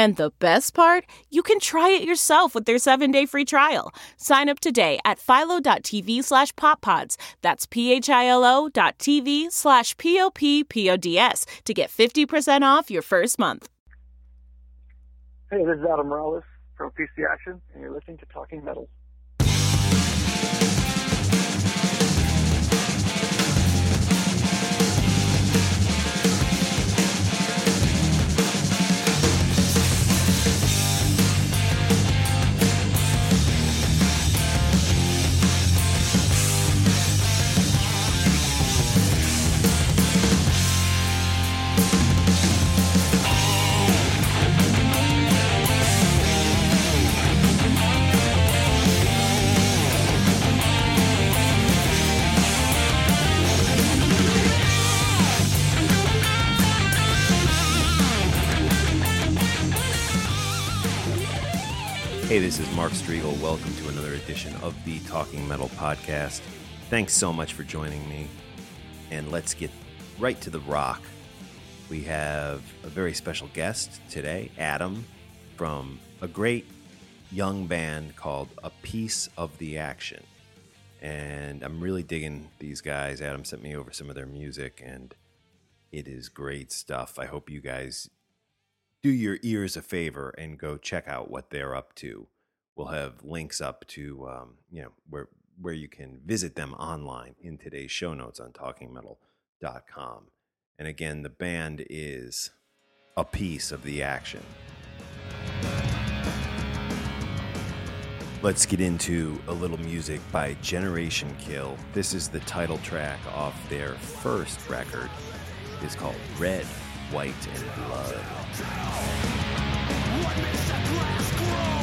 And the best part, you can try it yourself with their seven-day free trial. Sign up today at philo.tv slash poppods. That's p-h-i-l-o dot tv slash p-o-p-p-o-d-s to get 50% off your first month. Hey, this is Adam Morales from PC Action, and you're listening to Talking Metal. Hey, this is Mark Strigl. Welcome to another edition of the Talking Metal Podcast. Thanks so much for joining me. And let's get right to the rock. We have a very special guest today, Adam, from a great young band called A Piece of the Action. And I'm really digging these guys. Adam sent me over some of their music, and it is great stuff. I hope you guys do your ears a favor and go check out what they're up to. We'll have links up to um, you know where where you can visit them online in today's show notes on talkingmetal.com. And again, the band is a piece of the action. Let's get into a little music by Generation Kill. This is the title track off their first record. It's called Red, White, and Blood. What you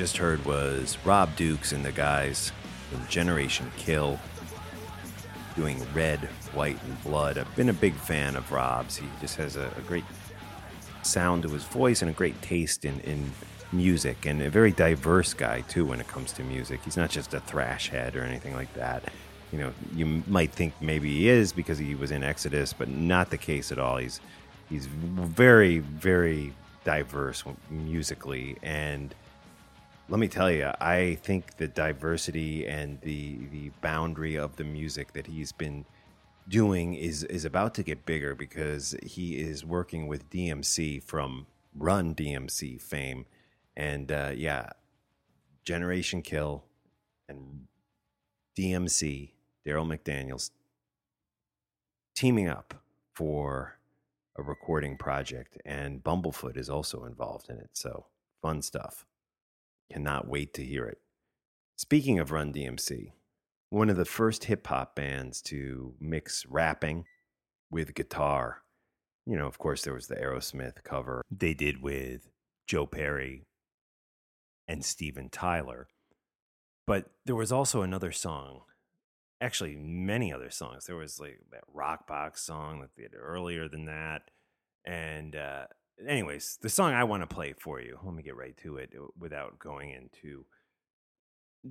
just heard was Rob Dukes and the guys from Generation Kill doing Red, White, and Blood. I've been a big fan of Rob's. He just has a, a great sound to his voice and a great taste in, in music and a very diverse guy too when it comes to music. He's not just a thrash head or anything like that. You know, you might think maybe he is because he was in Exodus, but not the case at all. He's he's very very diverse musically and let me tell you, I think the diversity and the the boundary of the music that he's been doing is is about to get bigger because he is working with DMC from Run DMC fame, and uh, yeah, Generation Kill and DMC Darryl McDaniels teaming up for a recording project, and Bumblefoot is also involved in it. So fun stuff. Cannot wait to hear it. Speaking of Run DMC, one of the first hip hop bands to mix rapping with guitar. You know, of course, there was the Aerosmith cover they did with Joe Perry and Steven Tyler. But there was also another song, actually, many other songs. There was like that Rock Box song that they did earlier than that. And uh, anyways, the song I want to play for you, let me get right to it uh, without going into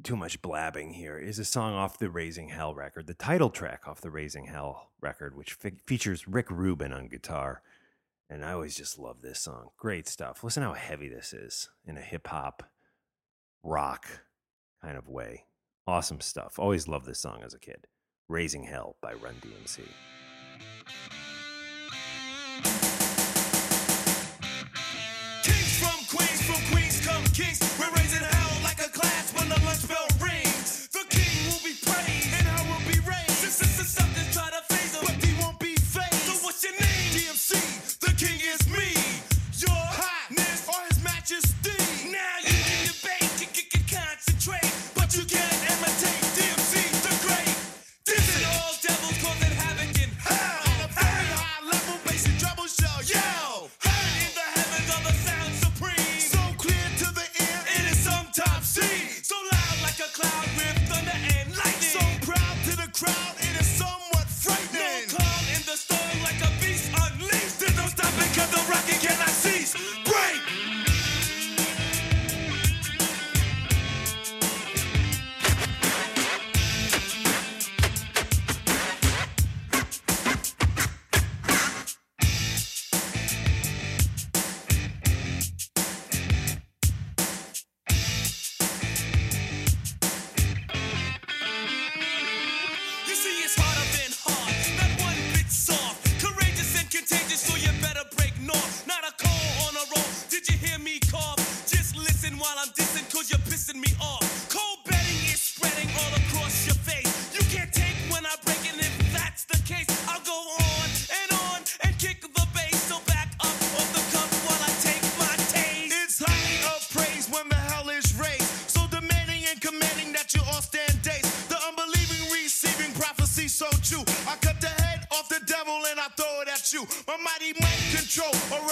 too much blabbing here, is a song off the Raising Hell record, the title track off the Raising Hell record, which fe- features Rick Rubin on guitar. And I always just love this song. Great stuff. Listen how heavy this is in a hip hop, rock kind of way. Awesome stuff. Always loved this song as a kid. Raising Hell by Run DMC. Fire from the depths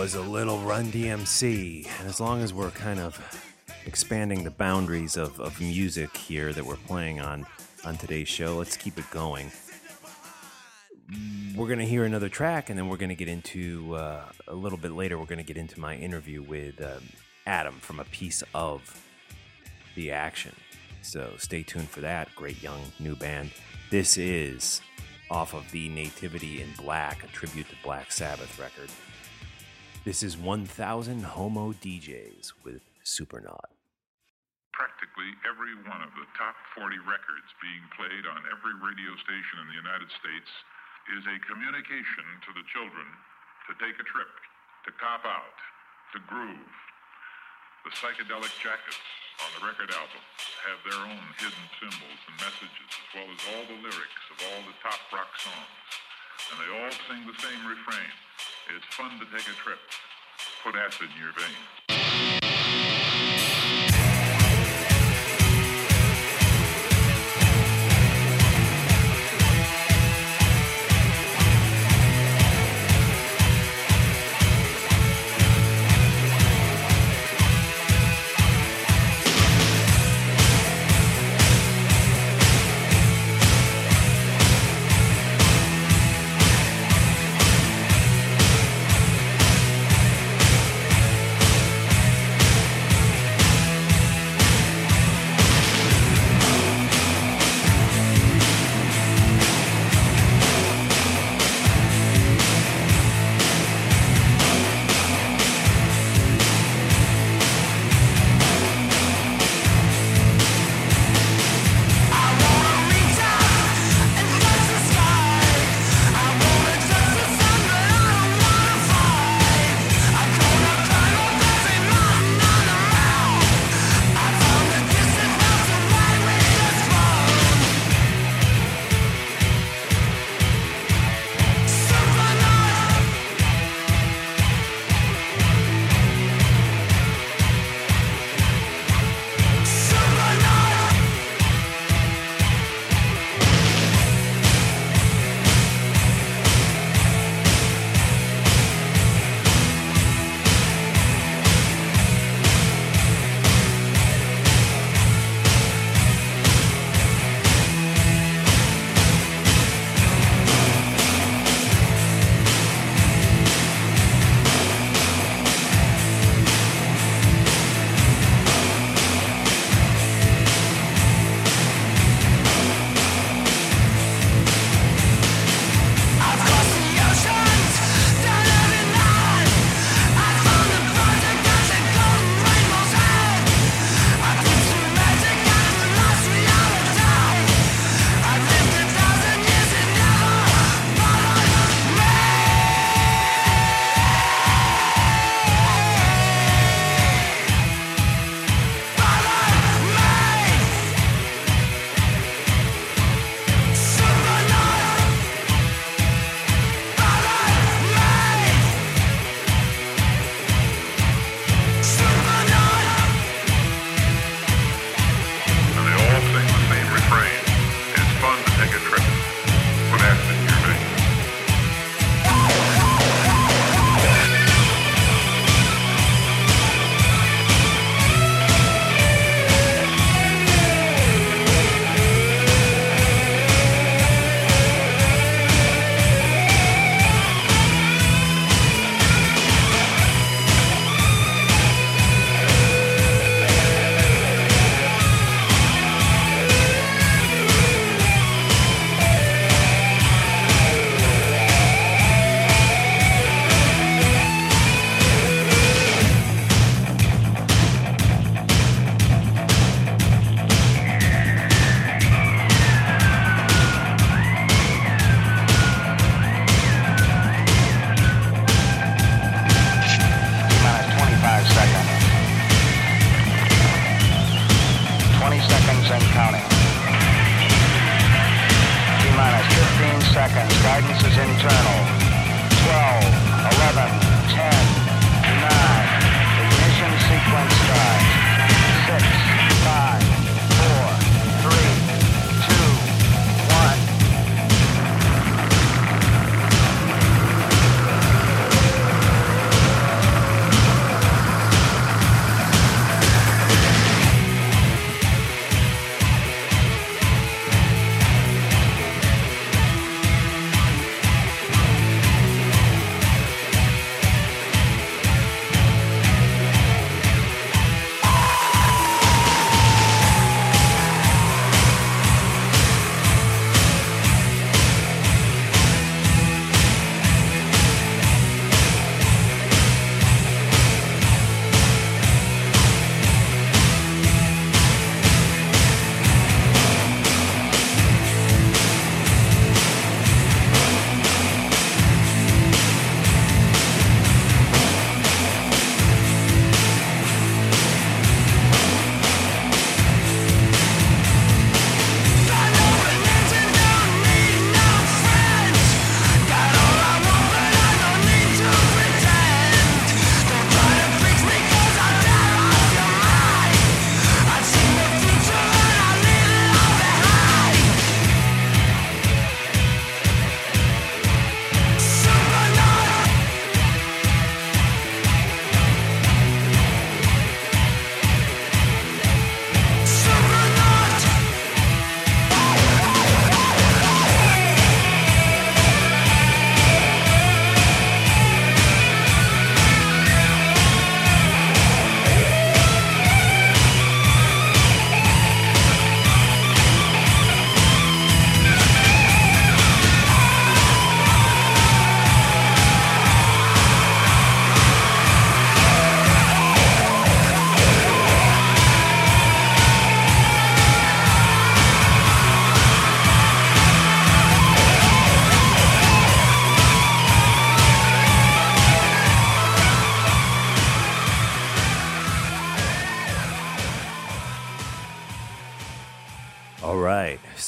was a little Run DMC. And as long as we're kind of expanding the boundaries of, of music here that we're playing on on today's show, let's keep it going. We're going to hear another track and then we're going to get into uh, a little bit later, we're going to get into my interview with um, Adam from A Piece of the Action. So stay tuned for that. Great young new band. This is off of the Nativity in Black, a tribute to Black Sabbath record. This is 1000 Homo DJs with Supernaut. Practically every one of the top 40 records being played on every radio station in the United States is a communication to the children to take a trip, to cop out, to groove. The psychedelic jackets on the record album have their own hidden symbols and messages, as well as all the lyrics of all the top rock songs. And they all sing the same refrain. It's fun to take a trip. Put acid in your veins.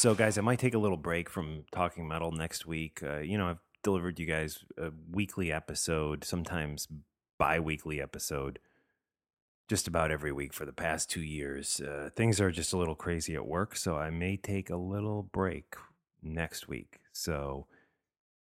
So, guys, I might take a little break from talking metal next week. Uh, you know, I've delivered you guys a weekly episode, sometimes bi weekly episode, just about every week for the past two years. Uh, things are just a little crazy at work, so I may take a little break next week. So,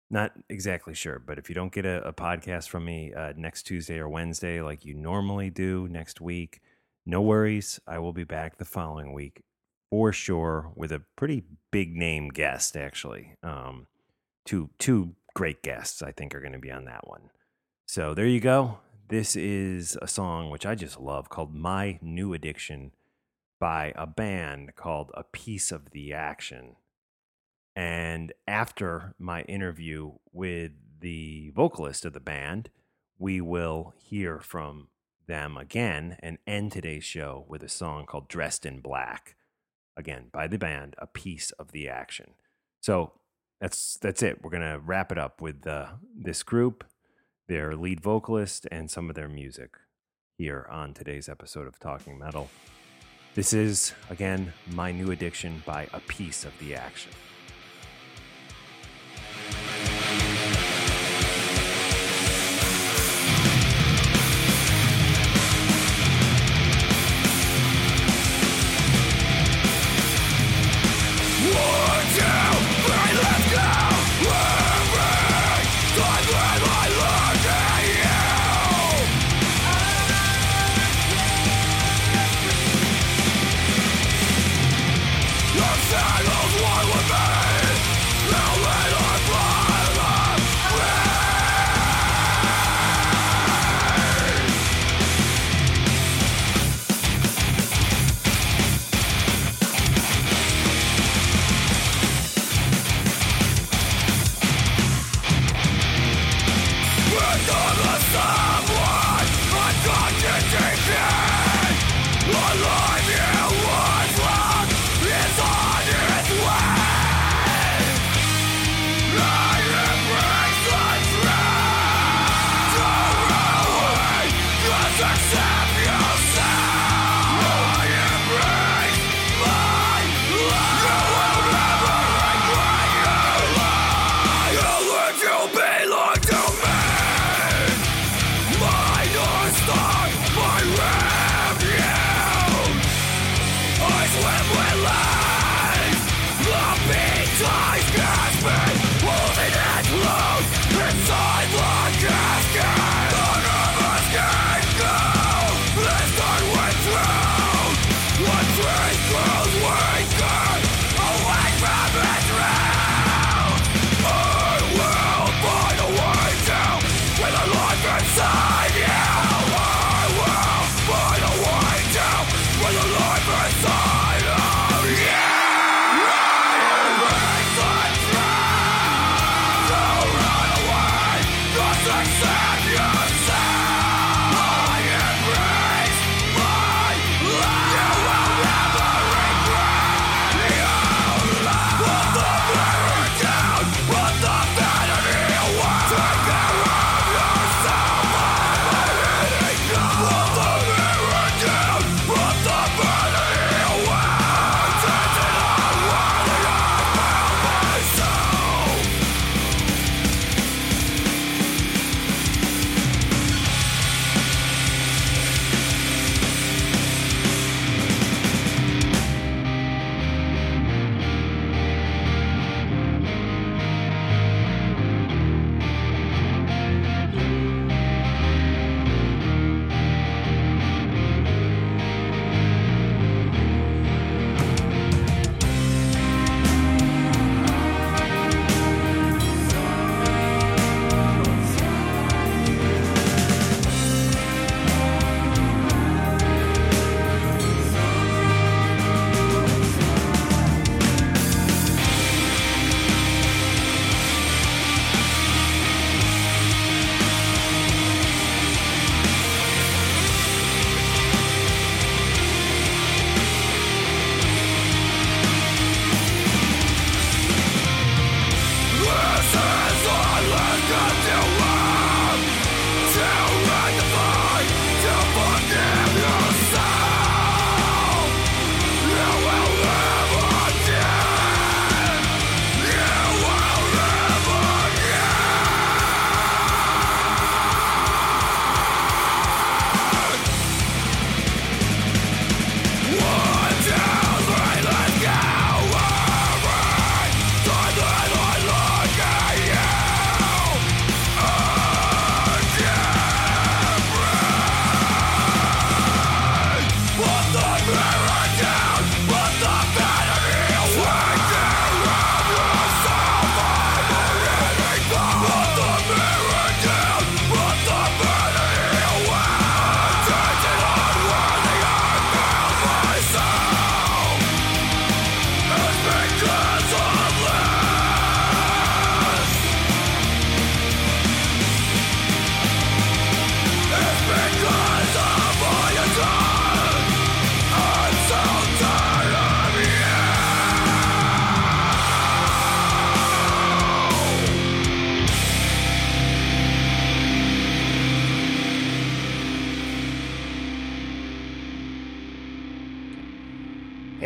not exactly sure, but if you don't get a, a podcast from me uh, next Tuesday or Wednesday, like you normally do next week, no worries. I will be back the following week for sure with a pretty big name guest, actually. Um, two, two great guests, I think, are going to be on that one. So there you go. This is a song which I just love called My New Addiction by a band called A Piece of the Action. And after my interview with the vocalist of the band, we will hear from them again and end today's show with a song called Dressed in Black. Again, by the band, A Piece of the Action. So that's that's it. We're gonna wrap it up with uh, this group, their lead vocalist, and some of their music here on today's episode of Talking Metal. This is again my new addiction by a piece of the action.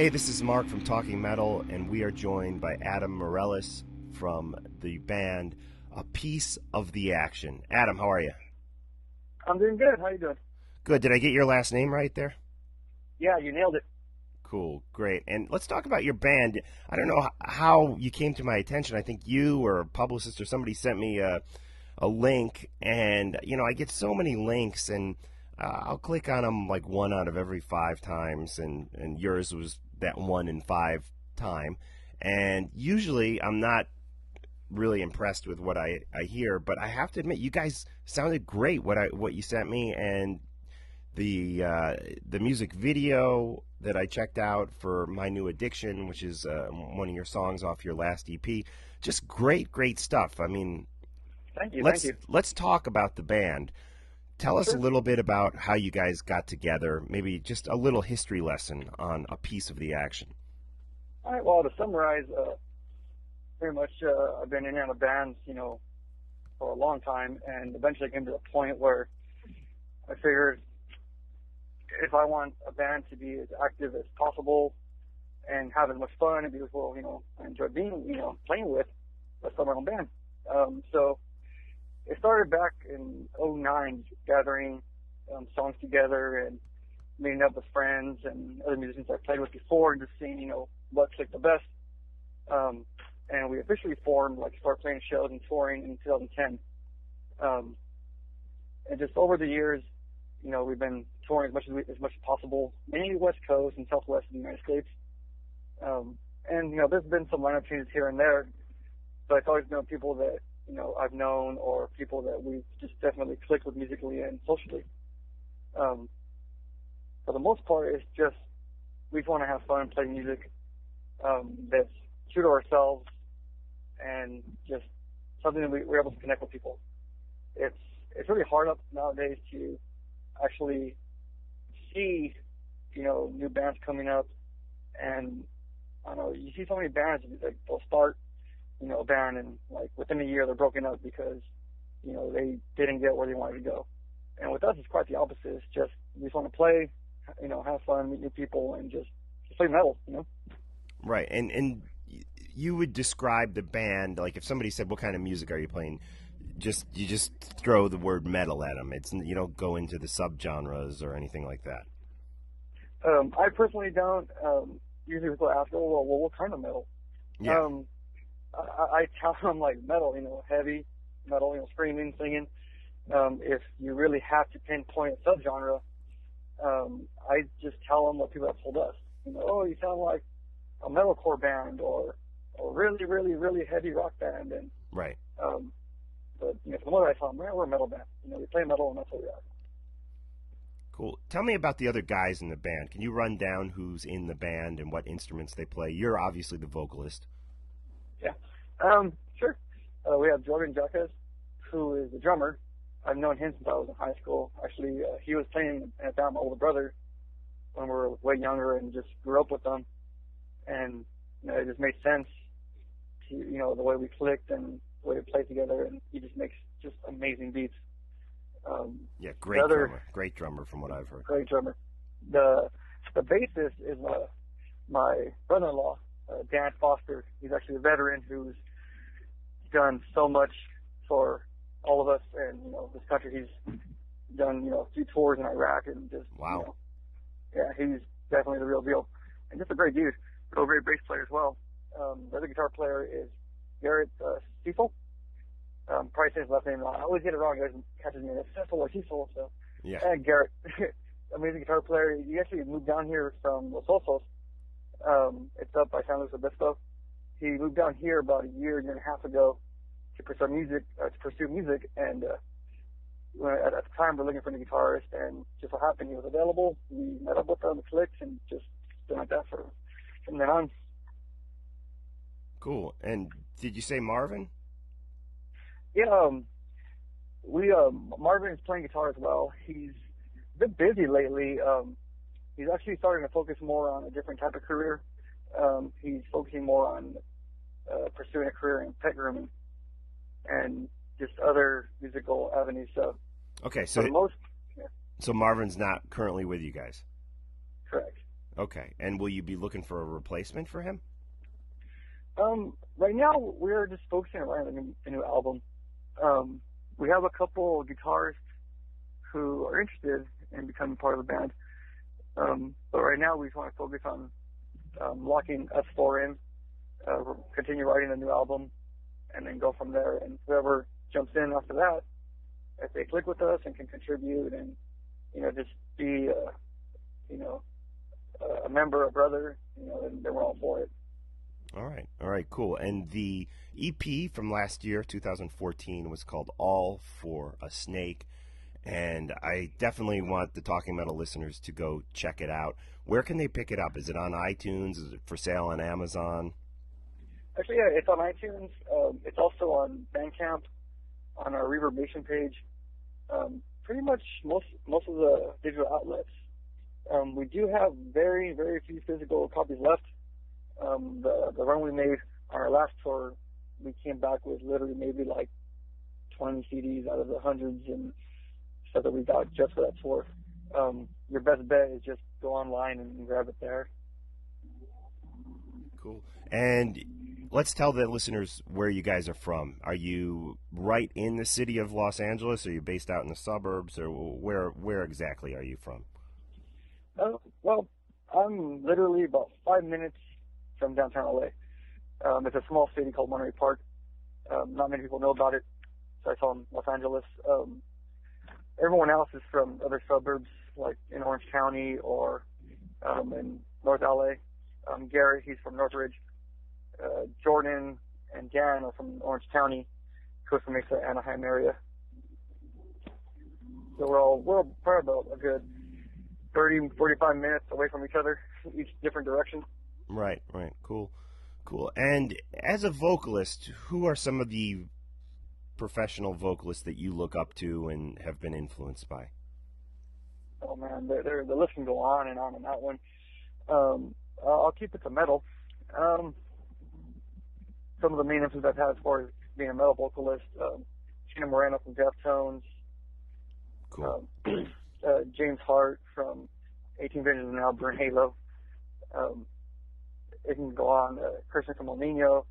Hey, this is Mark from Talking Metal, and we are joined by Adam Morellis from the band A Piece of the Action. Adam, how are you? I'm doing good. How are you doing? Good. Did I get your last name right there? Yeah, you nailed it. Cool, great. And let's talk about your band. I don't know how you came to my attention. I think you or a publicist or somebody sent me a, a link, and you know I get so many links, and uh, I'll click on them like one out of every five times, and and yours was that one in five time. And usually I'm not really impressed with what I, I hear, but I have to admit you guys sounded great what I what you sent me and the uh, the music video that I checked out for my new addiction, which is uh, one of your songs off your last EP. Just great, great stuff. I mean, thank you. Let's thank you. let's talk about the band. Tell us a little bit about how you guys got together. Maybe just a little history lesson on a piece of the action. All right. Well, to summarize, uh, pretty much uh, I've been in and out of bands, you know, for a long time, and eventually I came to a point where I figured if I want a band to be as active as possible and have as much fun and be as well, you know, I enjoy being, you know, playing with, let's start my own band. Um, so it started back in 09, gathering um, songs together and meeting up with friends and other musicians I played with before and just seeing, you know, what's like the best. Um, and we officially formed, like, started playing shows and touring in 2010. Um, and just over the years, you know, we've been touring as much as we, as much as possible, mainly West Coast and Southwest of the United States. Um, and you know, there's been some lineup changes here and there, but it's always been people that you know I've known or people that we've just definitely clicked with musically and socially. Um, for the most part, it's just we just want to have fun, play music um, that's true to ourselves, and just something that we, we're able to connect with people. It's it's really hard up nowadays to actually see, you know, new bands coming up, and I don't know you see so many bands like they'll start, you know, a band and like within a year they're broken up because, you know, they didn't get where they wanted to go. And with us, it's quite the opposite. It's just we just want to play, you know, have fun, meet new people, and just just play metal, you know. Right, and and you would describe the band like if somebody said, "What kind of music are you playing?" just you just throw the word metal at them. It's you don't go into the subgenres or anything like that. Um, I personally don't. Um, usually people ask, "Oh, well, well, what kind of metal?" Yeah. Um, I, I tell them like metal, you know, heavy metal, you know, screaming, singing. Um, if you really have to pinpoint a subgenre, um, I just tell them what people have told us. You know, oh, you sound like a metalcore band or a really, really, really heavy rock band, and right. Um, but you know, from what I saw, man, we're a metal band. You know, we play metal, and that's what we are. Cool. Tell me about the other guys in the band. Can you run down who's in the band and what instruments they play? You're obviously the vocalist. Yeah. Um, sure. Uh, we have Jordan Jacques, who is the drummer. I've known him since I was in high school. Actually, uh, he was playing in a band my older brother when we were way younger and just grew up with them. And you know, it just made sense to, you know, the way we clicked and the way we played together. And he just makes just amazing beats. Um, yeah, great other, drummer. Great drummer, from what I've heard. Great drummer. The the bassist is my my brother-in-law, uh, Dan Foster. He's actually a veteran who's done so much for all of us and you know this country. He's done you know a few tours in Iraq and just wow. You know, yeah, he's definitely the real deal and just a great dude. Real great bass player as well. Um, the other guitar player is Garrett uh, Stiefel um, probably say his last name wrong. I always get it wrong. He catches me. It's Cecil or Cecil. So yeah. And Garrett, amazing guitar player. He actually moved down here from Los Osos. Um, it's up by San Luis Obispo. He moved down here about a year, year and a half ago to pursue music. Uh, to pursue music, and uh, when, at, at the time we're looking for a new guitarist, and just so happened he was available. We met up with him, clicked, and just been like that for from then on. Cool. And did you say Marvin? Yeah, um, we um, Marvin is playing guitar as well. He's been busy lately. Um, he's actually starting to focus more on a different type of career. Um, he's focusing more on uh, pursuing a career in pet grooming and just other musical avenues. So, okay, so most, yeah. so Marvin's not currently with you guys. Correct. Okay, and will you be looking for a replacement for him? Um, right now we're just focusing on writing a new, a new album. Um, we have a couple guitarists who are interested in becoming part of the band. Um, but right now we just want to focus on um, locking us four in, uh, continue writing a new album, and then go from there. And whoever jumps in after that, if they click with us and can contribute and you know just be uh, you know a member, a brother, you know, then, then we're all for it. All right, all right, cool. And the EP from last year, 2014, was called "All for a Snake." And I definitely want the Talking Metal listeners to go check it out. Where can they pick it up? Is it on iTunes? Is it for sale on Amazon? Actually, yeah, it's on iTunes. Um, it's also on Bandcamp, on our Reverb Nation page. Um, pretty much most most of the digital outlets. Um, we do have very very few physical copies left. Um, the the run we made on our last tour, we came back with literally maybe like 20 CDs out of the hundreds and that we got just for that tour. Um, your best bet is just go online and grab it there. Cool. And let's tell the listeners where you guys are from. Are you right in the city of Los Angeles? Are you based out in the suburbs, or where where exactly are you from? Uh, well, I'm literally about five minutes from downtown LA. Um, it's a small city called Monterey Park. Um, not many people know about it, so I call them Los Angeles. Um, everyone else is from other suburbs, like in Orange County or um, in North LA. Um, Garrett, he's from Northridge. Uh, Jordan and Dan are from Orange County, Costa Mesa, Anaheim area. So we're all we're all probably about a good 30, 45 minutes away from each other, each different direction. Right, right, cool, cool. And as a vocalist, who are some of the professional vocalists that you look up to and have been influenced by? Oh man, they're, they're, the list can go on and on on that one. Um, I'll keep it to metal. Um, some of the main influences I've had as far as being a metal vocalist, um, Chino Moreno from Deftones, cool. um, uh, James Hart from 18 Visions and Albert Halo. Um, it can go on. Uh, Christian from Ill Niño.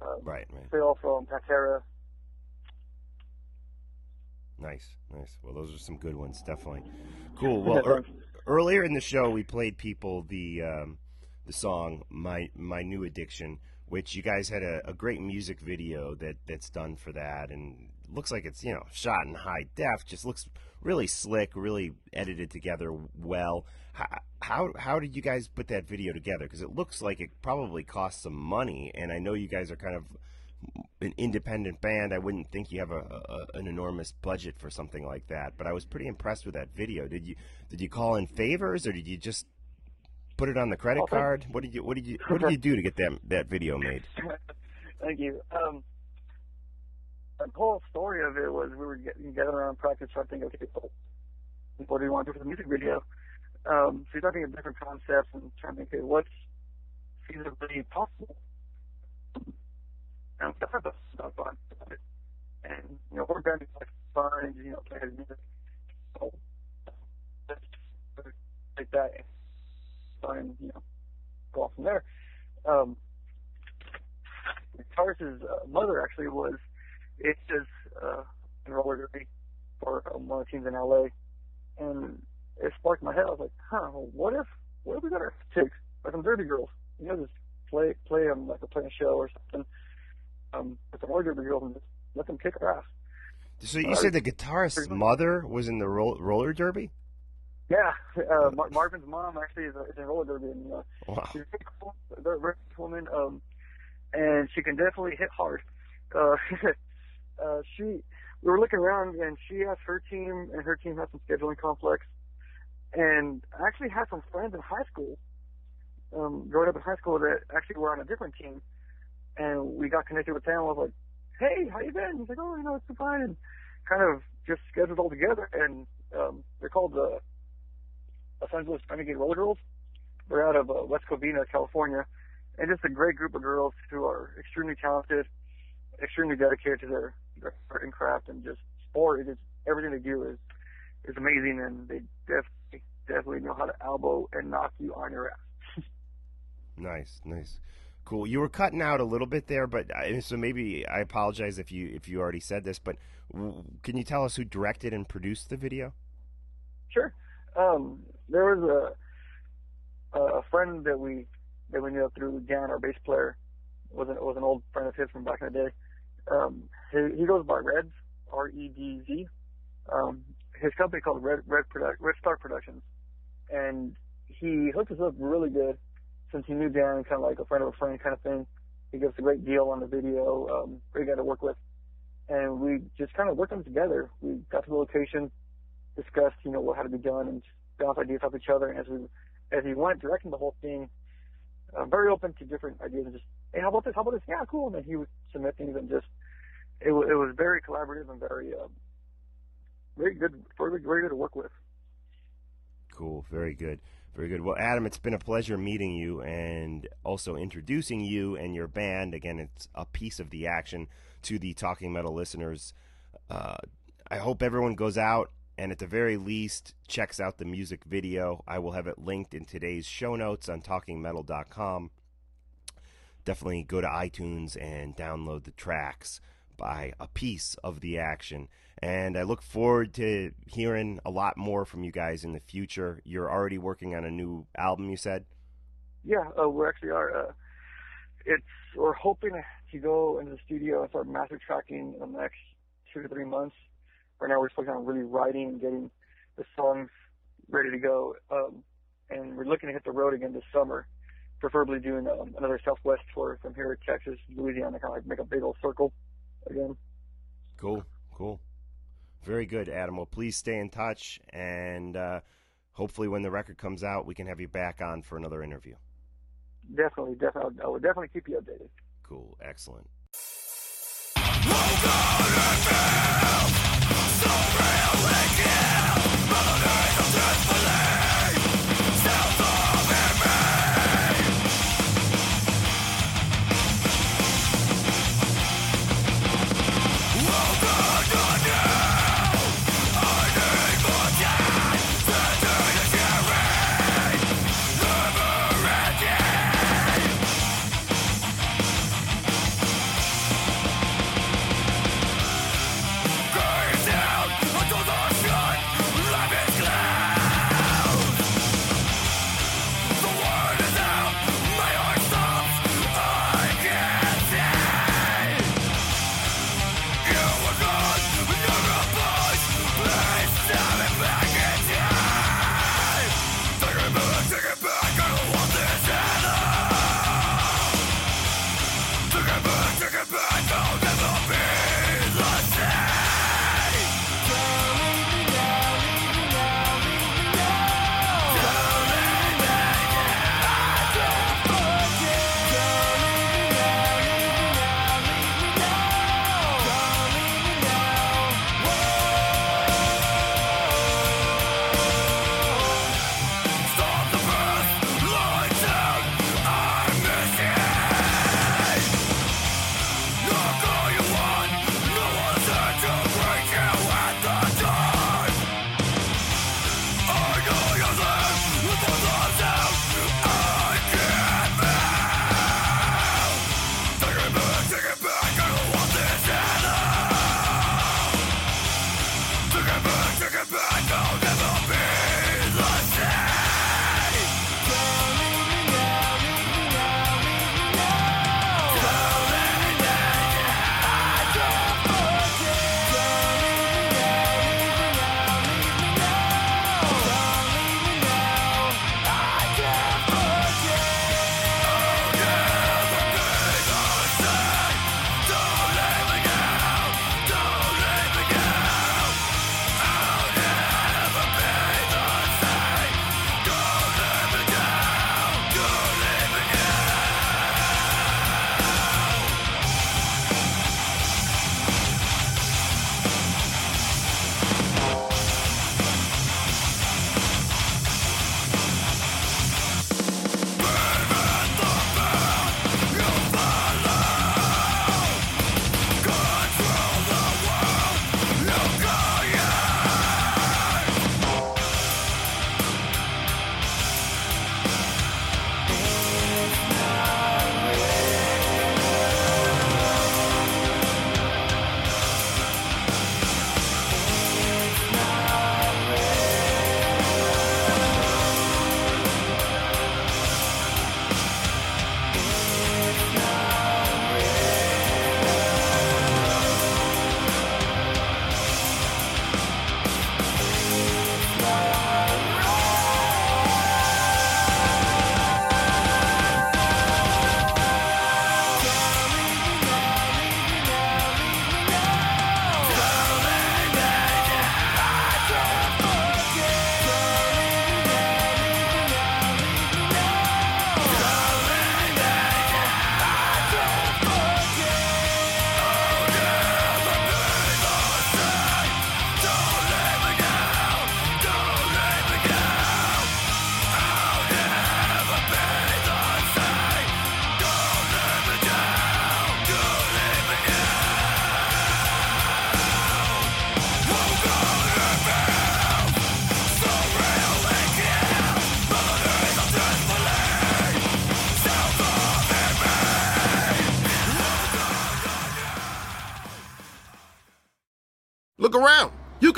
Um, right, right. Phil from Pantera. Nice, nice. Well, those are some good ones, definitely. Cool. Well, er, earlier in the show, we played people the um, the song "My My New Addiction," which you guys had a, a, great music video that that's done for that, and looks like it's you know shot in high def. Just looks really slick, really edited together well. How how, how did you guys put that video together? Because it looks like it probably cost some money, and I know you guys are kind of an independent band, I wouldn't think you have a, a, an enormous budget for something like that. But I was pretty impressed with that video. Did you did you call in favors, or did you just put it on the credit Okay. card? What did you what did you what did you do to get that that video made? Thank you. Um, the whole story of it was we were getting together around practice trying to think, okay, so what do we want to do for the music video? Um, so we're thinking of different concepts and trying to think, okay, what's feasibly possible? And that's not stuff fun. And, you know, we're going to like fun you know, play his music. So, take that and try you know, go off from there. Um, Tars's uh, mother actually was it's just uh, roller derby for um, one of the teams in LA, and it sparked my head. I was like, huh, well, what if what if we got our chicks like some derby girls, you know, just play play them like a playing show or something, um, with roller derby girls and just let them kick our ass. So you said the guitarist's mother was in the ro- roller derby? Yeah, uh, Mar- Marvin's mom actually is, a, is in roller derby, and uh, Wow. she's a very cool, very very cool woman, um, and she can definitely hit hard. Uh, uh, she, we were looking around, and she has her team, and her team has some scheduling complex, and I actually had some friends in high school, um, growing up in high school that actually were on a different team, and we got connected with them. I was like, "Hey, how you been?" He's like, "Oh, you know, it's fine," and kind of just scheduled all together, and um, they're called the Los Angeles Renegade Roller Girls. They're out of uh, West Covina, California, and just a great group of girls who are extremely talented, extremely dedicated to their, their art and craft, and just sport. It is everything they do is is amazing, and they definitely definitely know how to elbow and knock you on your ass. nice, nice. Cool. You were cutting out a little bit there, but so maybe I apologize if you if you already said this, but can you tell us who directed and produced the video? Sure. Um, there was a a friend that we that we knew through Dan, our bass player, was an was an old friend of his from back in the day. Um, he, he goes by Reds, R E D Z. Um, his company called Red Red Product Red Star Productions, and he hooked us up really good since he knew Dan, kind of like a friend of a friend kind of thing. He gave us a great deal on the video, um, great guy to work with, and we just kind of worked them together. We got to the location, discussed, you know, what had to be done, and bounced ideas off each other. And as we as he went directing the whole thing, uh, very open to different ideas and just, hey, how about this? How about this? Yeah, cool. And then he would submit things and just, it, it was very collaborative and very, uh, very good, very, very good to work with. Cool. Very good. Very good. Well, Adam, it's been a pleasure meeting you and also introducing you and your band. Again, it's a piece of the action to the Talking Metal listeners. Uh, I hope everyone goes out and at the very least checks out the music video. I will have it linked in today's show notes on talkingmetal.com. Definitely go to iTunes and download the tracks by a piece of the action. And I look forward to hearing a lot more from you guys in the future. You're already working on a new album, you said? Yeah, uh, we actually are. Uh, it's we're hoping to go into the studio and start master tracking in the next two to three months right now we're just focusing on really writing and getting the songs ready to go. Um, and we're looking to hit the road again this summer, preferably doing um, another Southwest tour from here to Texas, Louisiana, kind of like make a big old circle again. Cool, cool. Very good, Adam. Well, please stay in touch, and uh, hopefully, when the record comes out, we can have you back on for another interview. Definitely, definitely. I will definitely keep you updated. Cool, excellent.